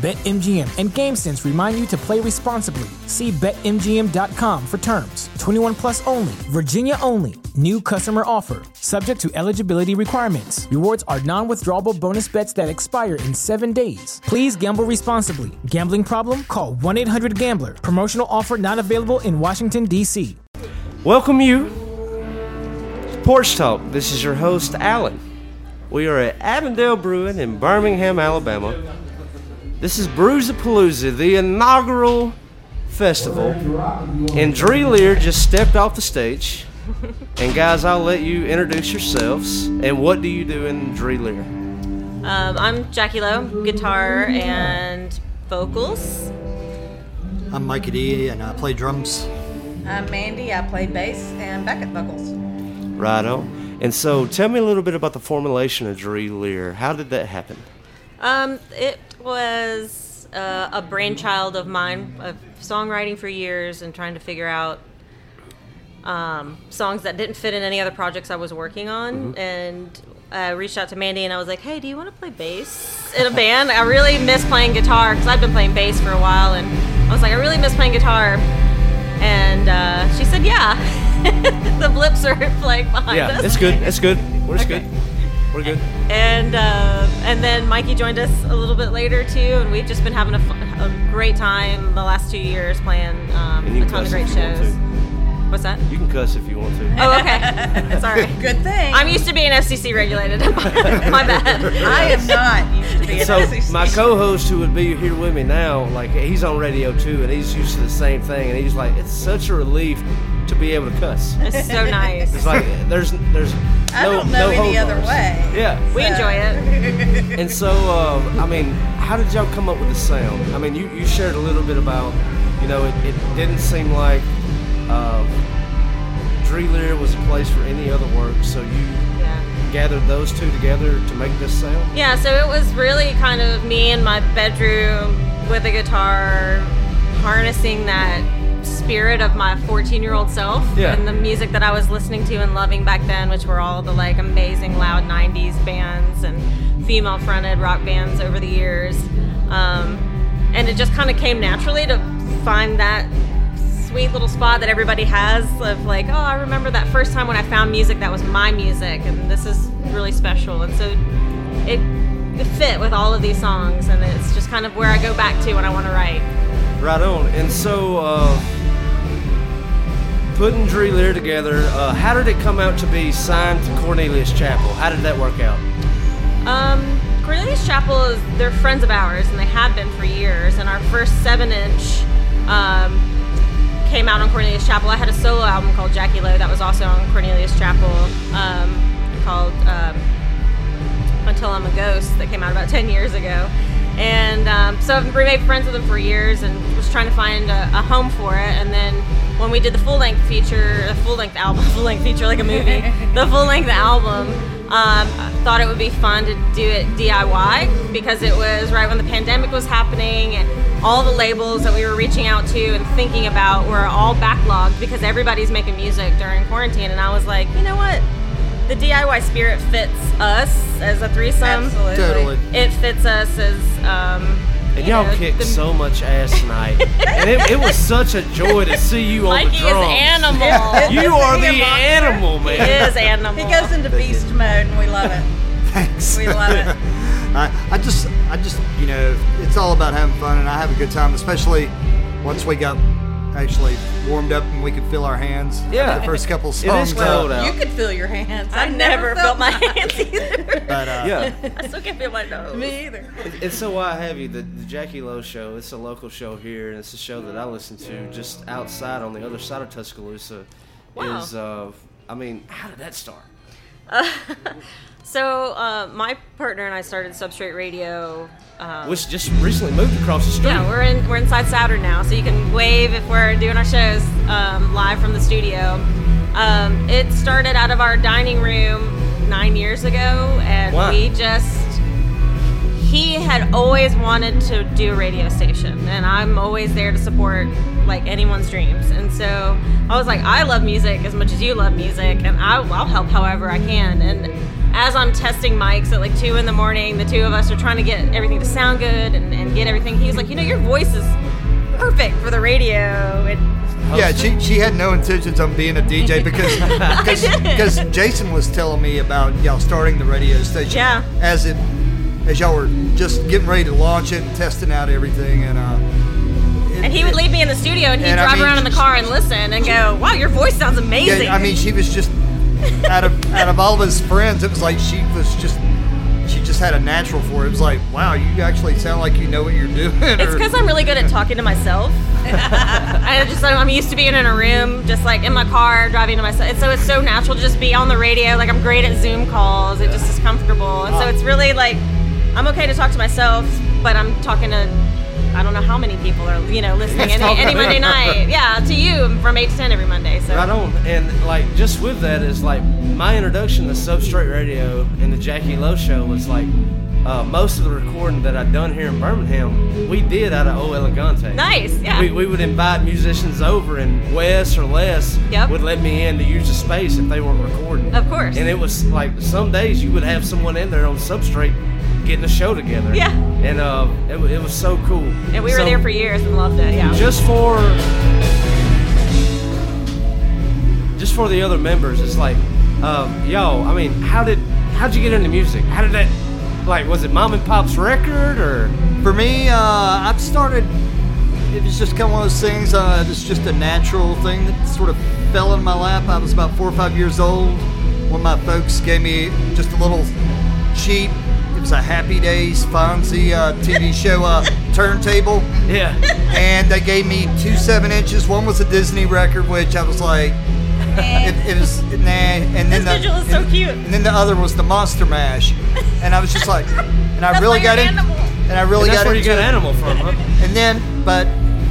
BetMGM and GameSense remind you to play responsibly. See BetMGM.com for terms. 21 plus only, Virginia only. New customer offer, subject to eligibility requirements. Rewards are non withdrawable bonus bets that expire in seven days. Please gamble responsibly. Gambling problem? Call 1 800 Gambler. Promotional offer not available in Washington, D.C. Welcome you Porch Talk. This is your host, Alan. We are at Avondale Brewing in Birmingham, Alabama. This is Brewzapalooza, the inaugural festival. And Dree Leer just stepped off the stage. And guys, I'll let you introduce yourselves. And what do you do in Dree Leer? Um, I'm Jackie Lo, guitar and vocals. I'm Mikey D, and I play drums. I'm Mandy. I play bass and backup vocals. Righto. And so tell me a little bit about the formulation of Dree Leer. How did that happen? Um, it was uh, a brainchild of mine of songwriting for years and trying to figure out um, songs that didn't fit in any other projects I was working on. And I reached out to Mandy and I was like, "Hey, do you want to play bass in a band? I really miss playing guitar because I've been playing bass for a while." And I was like, "I really miss playing guitar." And uh, she said, "Yeah." the blips are like behind Yeah, us. it's good. It's good. We're Okay. good. We're good. and uh, and then Mikey joined us a little bit later too, and we've just been having a, fun, a great time the last two years playing um, And you a can ton of great if shows. What's that? You can cuss if you want to. Oh, okay. Sorry. Good thing. I'm used to being FCC regulated. My bad. I am not used to being So FCC. my co-host who would be here with me now, like he's on radio too, and he's used to the same thing, and he's like, it's such a relief to be able to cuss. It's so nice. It's like there's there's I no don't know no any other bars. way. Yeah. We enjoy it. And so, um, I mean, how did y'all come up with the sound? I mean, you, you shared a little bit about, you know, it, it didn't seem like uh, Dree Leer was a place for any other work, so you Yeah. gathered those two together to make this sound? Yeah, so it was really kind of me in my bedroom with a guitar, harnessing that spirit of my 14 year old self Yeah. and the music that I was listening to and loving back then, which were all the like amazing loud 90s bands and female fronted rock bands over the years. Um, and it just kind of came naturally to find that sweet little spot that everybody has of like, oh, I remember that first time when I found music that was my music, and this is really special. And so it, it fit with all of these songs, and it's just kind of where I go back to when I want to write. Right on. And so, uh, putting Dree Leer together, uh, how did it come out to be signed to Cornelius Chapel? How did that work out? Um, Cornelius Chapel is they're friends of ours, and they have been for years. And our first seven-inch um, came out on Cornelius Chapel. I had a solo album called Jackie Lo that was also on Cornelius Chapel, um, called um, Until I'm a Ghost, that came out about ten years ago. And um, so I've remained friends with them for years, and was trying to find a, a home for it. And then when we did the full-length feature, the full-length album, full-length feature like a movie, the full-length album. Um, I thought it would be fun to do it DIY because it was right when the pandemic was happening and all the labels that we were reaching out to and thinking about were all backlogged because everybody's making music during quarantine. And I was like, you know what? The DIY spirit fits us as a threesome. Absolutely. Totally. It fits us as. Um, And you y'all know, kicked the- so much ass tonight. and it, it was such a joy to see you on Mikey the is animal. You are Isn't the he a monster? animal, he man. is animal. He goes into beast mode, and we love it. Thanks. We love it. I, I just, I just, you know, it's all about having fun, and I have a good time, especially once we got actually warmed up and we could feel our hands. Yeah. the first couple It songs. is cold out. You could feel your hands. I I've never felt my hands either. But uh, yeah. I still can't feel my nose. Me either. It's so why I have you, the, the Jackie Lo Show. It's a local show here, and it's a show that I listen to just outside on the other side of Tuscaloosa. Wow. Is uh, I mean, how did that start? So uh, my partner and I started Substrate Radio. Um, Which just recently moved across the street. yeah, we're in we're inside Saturn now, so you can wave if we're doing our shows um, live from the studio. Um, it started out of our dining room nine years ago, and Wow. we just he had always wanted to do a radio station and i'm always there to support like anyone's dreams and so i was like i love music as much as you love music and i'll, I'll help however i can and as i'm testing mics at like 2 in the morning the two of us are trying to get everything to sound good and, and get everything he was like you know your voice is perfect for the radio and Yeah, she, she had no intentions on being a DJ because because, Jason was telling me about y'all starting the radio station. Yeah. As it as y'all were just getting ready to launch it and testing out everything and uh. it- and he would leave me in the studio and he'd And I drive mean, around in the car and listen and go wow your voice sounds amazing Yeah, I mean, she was just out of out of all of his friends, it was like she was just she just had a natural for it. It was like, wow, you actually sound like you know what you're doing. It's because I'm really good at talking to myself. I just I'm used to being in a room, just like in my car, driving to myself. And so it's so natural to just be on the radio. Like I'm great at Zoom calls. It just is comfortable, and so oh. it's really like I'm okay to talk to myself, but I'm talking to I don't know how many people are you know listening any, any Monday night. Yeah, to you from eight to ten every Monday. So Right on. And like just with that is like my introduction to Substrate Radio and the Jackie Lo Show was like uh, most of the recording that I'd done here in Birmingham, we did out of O Elegante. nice. Yeah. We, we would invite musicians over, and Wes or Les Yep. would let me in to use the space if they weren't recording. Of course. And it was like some days you would have someone in there on Substrate getting the show together. Yeah. And uh, it, it was so cool. and we were there for years and loved it. Yeah. just for just for the other members it's like um, yo i mean how did how'd you get into music how did that like was it mom and pop's record or For me, uh, I've started. It was just kind of one of those things. Uh, it was just a natural thing that sort of fell in my lap. I was about four or five years old when my folks gave me just a little cheap. It was a Happy Days Fonzie uh, TV show uh, turntable, yeah and they gave me two seven inches. One was a Disney record, which I was like, it, it was nah. And then This the, visual is so and- cute. And then the other was the Monster Mash, and I was just like, and I That's really got in, animal. and I really and that's got where you into got it. animal from huh And then, but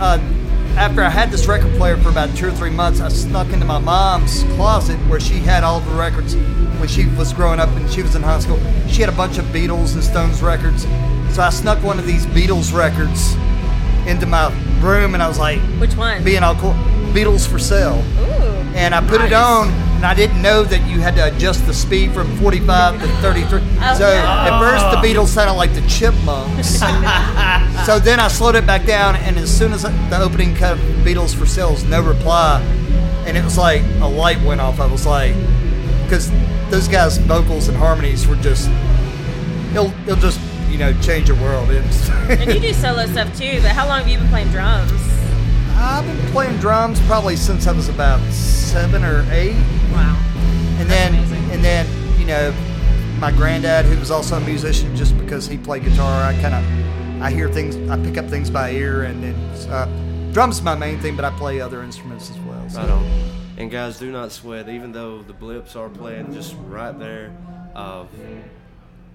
uh, after I had this record player for about two or three months, I snuck into my mom's closet where she had all the records when she was growing up and she was in high school. She had a bunch of Beatles and Stones records. So I snuck one of these Beatles records into my room and I was like, Which one? being all cool, Beatles for sale. Ooh. And I put it on, and I didn't know that you had to adjust the speed from 45 to 33. Oh, so at first the oh. Beatles sounded like the Chipmunks. so then I slowed it back down, and as soon as the opening cut of Beatles for Sale was no reply, and it was like a light went off. I was like, because those guys' vocals and harmonies were just, it'll, it'll just, you know, change your world. And you do solo stuff too, but how long have you been playing drums? I've been playing drums probably since I was about seven or eight. Wow. And That's then, amazing. and then, you know, my granddad, who was also a musician, just because he played guitar, I kind of, I hear things, I pick up things by ear, and then uh, drums is my main thing, but I play other instruments as well. So. right on and guys do not sweat even though the blips are playing just right there uh,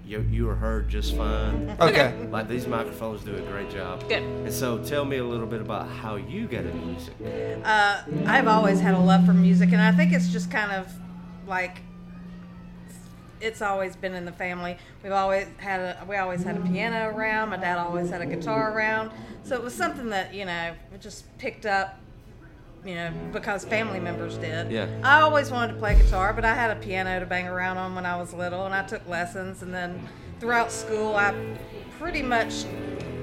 you, you are heard just fine Okay. like these microphones do a great job Good. and so tell me a little bit about how you got into music Uh, I've always had a love for music, and I think it's just kind of like it's always been in the family. We've always had a we always had a piano around. My dad always had a guitar around, so it was something that you know just picked up. You know, because family members did. Yeah. I always wanted to play guitar, but I had a piano to bang around on when I was little, and I took lessons. And then throughout school, I pretty much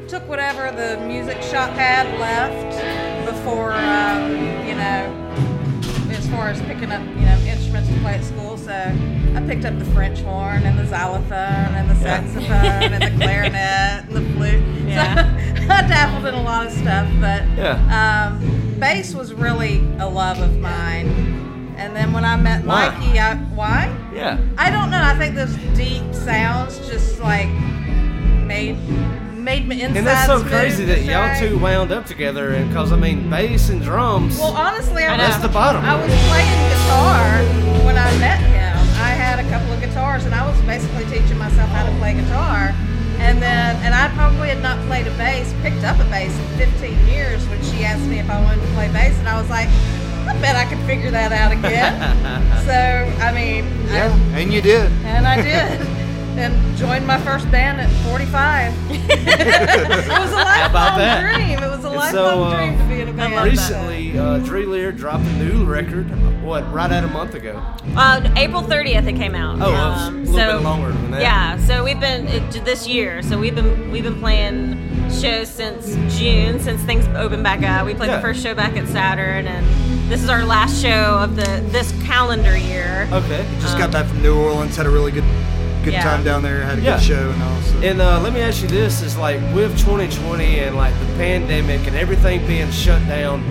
took whatever the music shop had left before, um, you know, as far as picking up, you know, instruments to play at school. So I picked up the French horn and the xylophone and the saxophone and the clarinet and the flute. Yeah. So I dabbled in a lot of stuff, but Yeah. um, bass was really a love of mine. And then when I met Why? Mikey, I, why? Yeah. I don't know. I think those deep sounds just like made made me inside. And that's so crazy that y'all two wound up together, and cause I mean, bass and drums. Well, honestly, I I know. was, That's the bottom. I was playing guitar when I met him. I had a couple of guitars, and I was basically teaching myself how to play guitar. And then, and I probably had not played a bass, picked up a bass in 15 years when she asked me if I wanted to play bass, and I was like, I bet I could figure that out again. so, I mean, Yeah, I, and you did. and I did. And joined my first band at 45. it was a lifelong dream. It was a lifelong so, uh, dream to be in a band. Recently, uh, Dree Leer dropped a new record. What? Right at a month ago. Uh, April 30th it came out. Oh, well, it's a little bit longer than that. Yeah, so we've been it, this year. So we've been we've been playing shows since June, since things opened back up. We played Yeah. the first show back at Saturn, and this is our last show of the this calendar year. Okay. Just got back from New Orleans, had a really good good Yeah. time down there, had a Yeah. good show and all. So. And uh, let me ask you this: Is like with 2020 and like the pandemic and everything being shut down,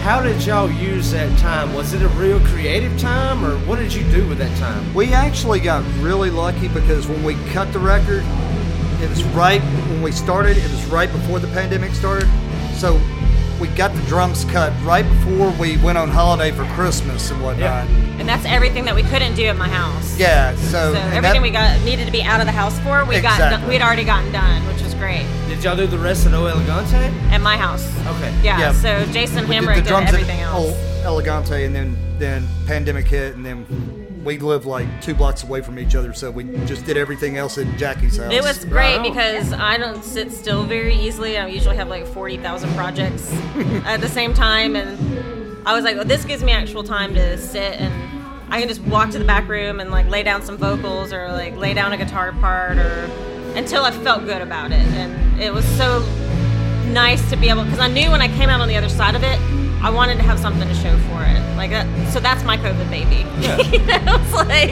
how did y'all use that time? Was it a real creative time, or what did you do with that time? We actually got really lucky because when we cut the record, it was right when we started. It was right before the pandemic started, so we got the drums cut right before we went on holiday for Christmas and whatnot. And that's everything that we couldn't do at my house. Yeah, so, So everything that- we got needed to be out of the house for, we got Exactly. we'd already gotten done, which was great Did y'all do the rest of O Elegante? at my house. Okay. Yeah. Yeah. So Jason we did the did everything at else. El Elegante, and then then pandemic hit, and then we lived like two blocks away from each other, so we just did everything else at Jackie's house. It was great on. because I don't sit still very easily. I usually have like 40,000 projects at the same time. And I was like, well, this gives me actual time to sit and I can just walk to the back room and like lay down some vocals or like lay down a guitar part or until I felt good about it. And it was so nice to be able, because I knew when I came out on the other side of it, I wanted to have something to show for it. Like that, so that's my COVID baby. you know, it's like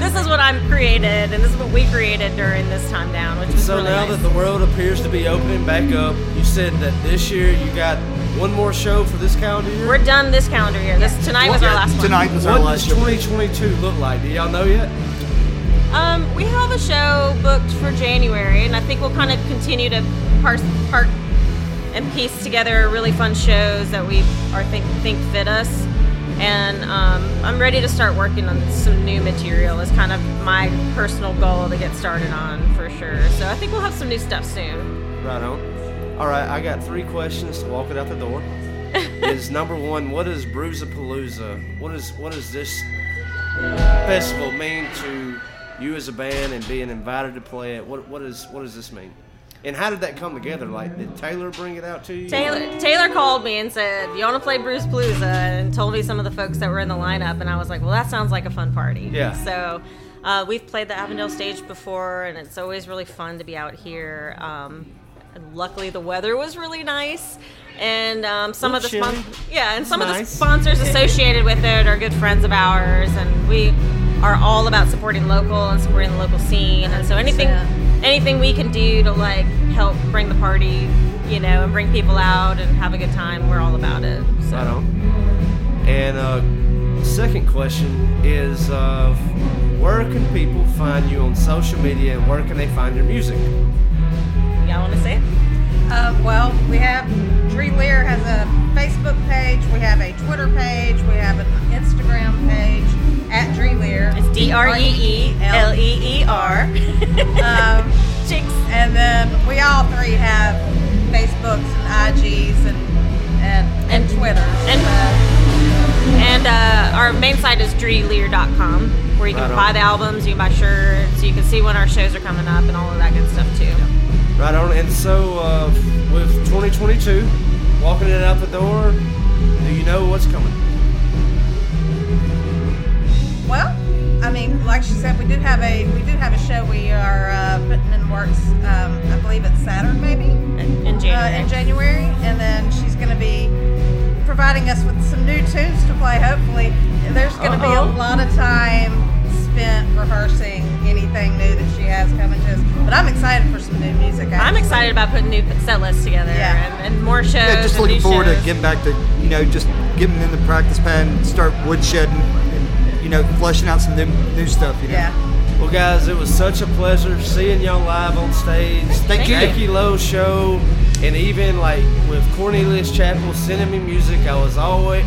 this is what I'm created, and this is what we created during this time down, which was So really now nice. that the world appears to be opening back up, you said that this year you got one more show for this calendar year. we're done this calendar year. This tonight was our Yeah, last one. Tonight was our what last does show. 2022 look like? Do y'all know yet? Um, we have a show booked for January, and I think we'll kind of continue to parse, part and piece together really fun shows that we are think think fit us. And um, I'm ready to start working on some new material. Is kind of my personal goal to get started on for sure. So I think we'll have some new stuff soon. Right on. All right, I got three questions to walk it out the door. is number one, what is Brewzapalooza? What is what does this festival mean to you as a band and being invited to play it? What what is what does this mean? And how did that come together? Like, did Taylor bring it out to you? Taylor Taylor called me and said, "You want to play Brewzapalooza?" and told me some of the folks that were in the lineup, and I was like, "Well, that sounds like a fun party." Yeah. So. Uh, we've played the Avondale stage before, and it's always really fun to be out here. Um, and luckily, the weather was really nice, and um, some of the spon- yeah, and some of the sponsors associated with it are good friends of ours, and we are all about supporting local and supporting the local scene. And so anything 100%. anything we can do to like help bring the party, you know, and bring people out and have a good time, we're all about it. So Right on. And uh, second question is, uh, where can people find you on social media, and where can they find your music? y'all want to say it? Um, well, we have Dree Leer has a Facebook page. We have a Twitter page. We have an Instagram page at Dreeleer. It's D R E E L E E R. Um, Jinx. and then we all three have Facebooks and IGs and and and Twitter. And- And uh, our main site is dreeleer.com, where you can Right on. buy the albums, you can buy shirts, you can see when our shows are coming up, and all of that good stuff too. Right on. And so, uh, with 2022 walking it out the door, do you know what's coming? Like she said, we do have a we do have a show we are uh, putting in works. Um, I believe it's Saturn, maybe. In, in January. uh, in January, and then she's going to be providing us with some new tunes to play. Hopefully, there's going to be a lot of time spent rehearsing anything new that she has coming to us. But I'm excited for some new music. I'm excited about putting new set lists together Yeah. and, and more shows. Yeah, just and looking new forward to shows. getting back to you know just getting in the practice pen, start woodshedding, and you know fleshing out some new new stuff. You know? Yeah. Well, guys, it was such a pleasure seeing y'all live on stage. Thank you. Jackie Lo show, and even like with Cornelius Chapel sending me music, I was always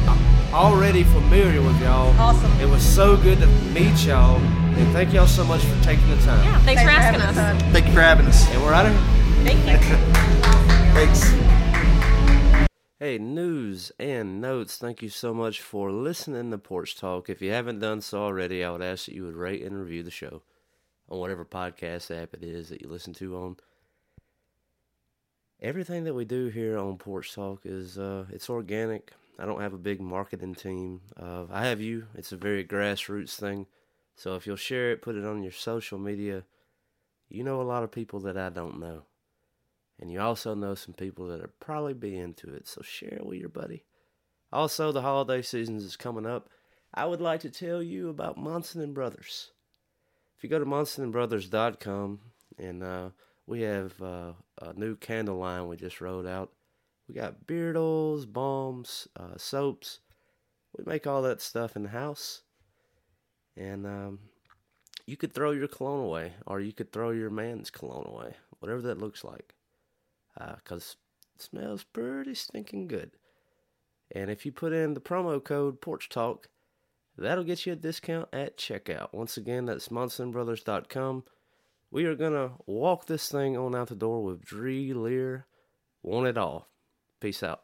already familiar with y'all. Awesome. It was so good to meet y'all, and thank y'all so much for taking the time. Yeah, thanks, for asking having us. us. Thank you for having us. And we're out of here. Thank you. Thanks. Hey, news and notes. Thank you so much for listening to Porch Talk. If you haven't done so already, I would ask that you would rate and review the show on whatever podcast app it is that you listen to on. Everything that we do here on Porch Talk is uh, it's organic. I don't have a big marketing team. Uh, I have you. It's a very grassroots thing. So if you'll share it, put it on your social media. You know a lot of people that I don't know. And you also know some people that are probably be into it, so share it with your buddy. Also, the holiday season is coming up. I would like to tell you about Monson and Brothers. If you go to monsonandbrothers.com, and uh, we have uh, a new candle line we just rolled out. We got beard oils, balms, uh, soaps. We make all that stuff in the house. And um, you could throw your cologne away, or you could throw your man's cologne away, whatever that looks like Uh, because it smells pretty stinking good. And if you put in the promo code Porch Talk, that'll get you a discount at checkout. Once again, that's monsonbrothers.com. We are going to walk this thing on out the door with Dree Leer. Want it all. Peace out.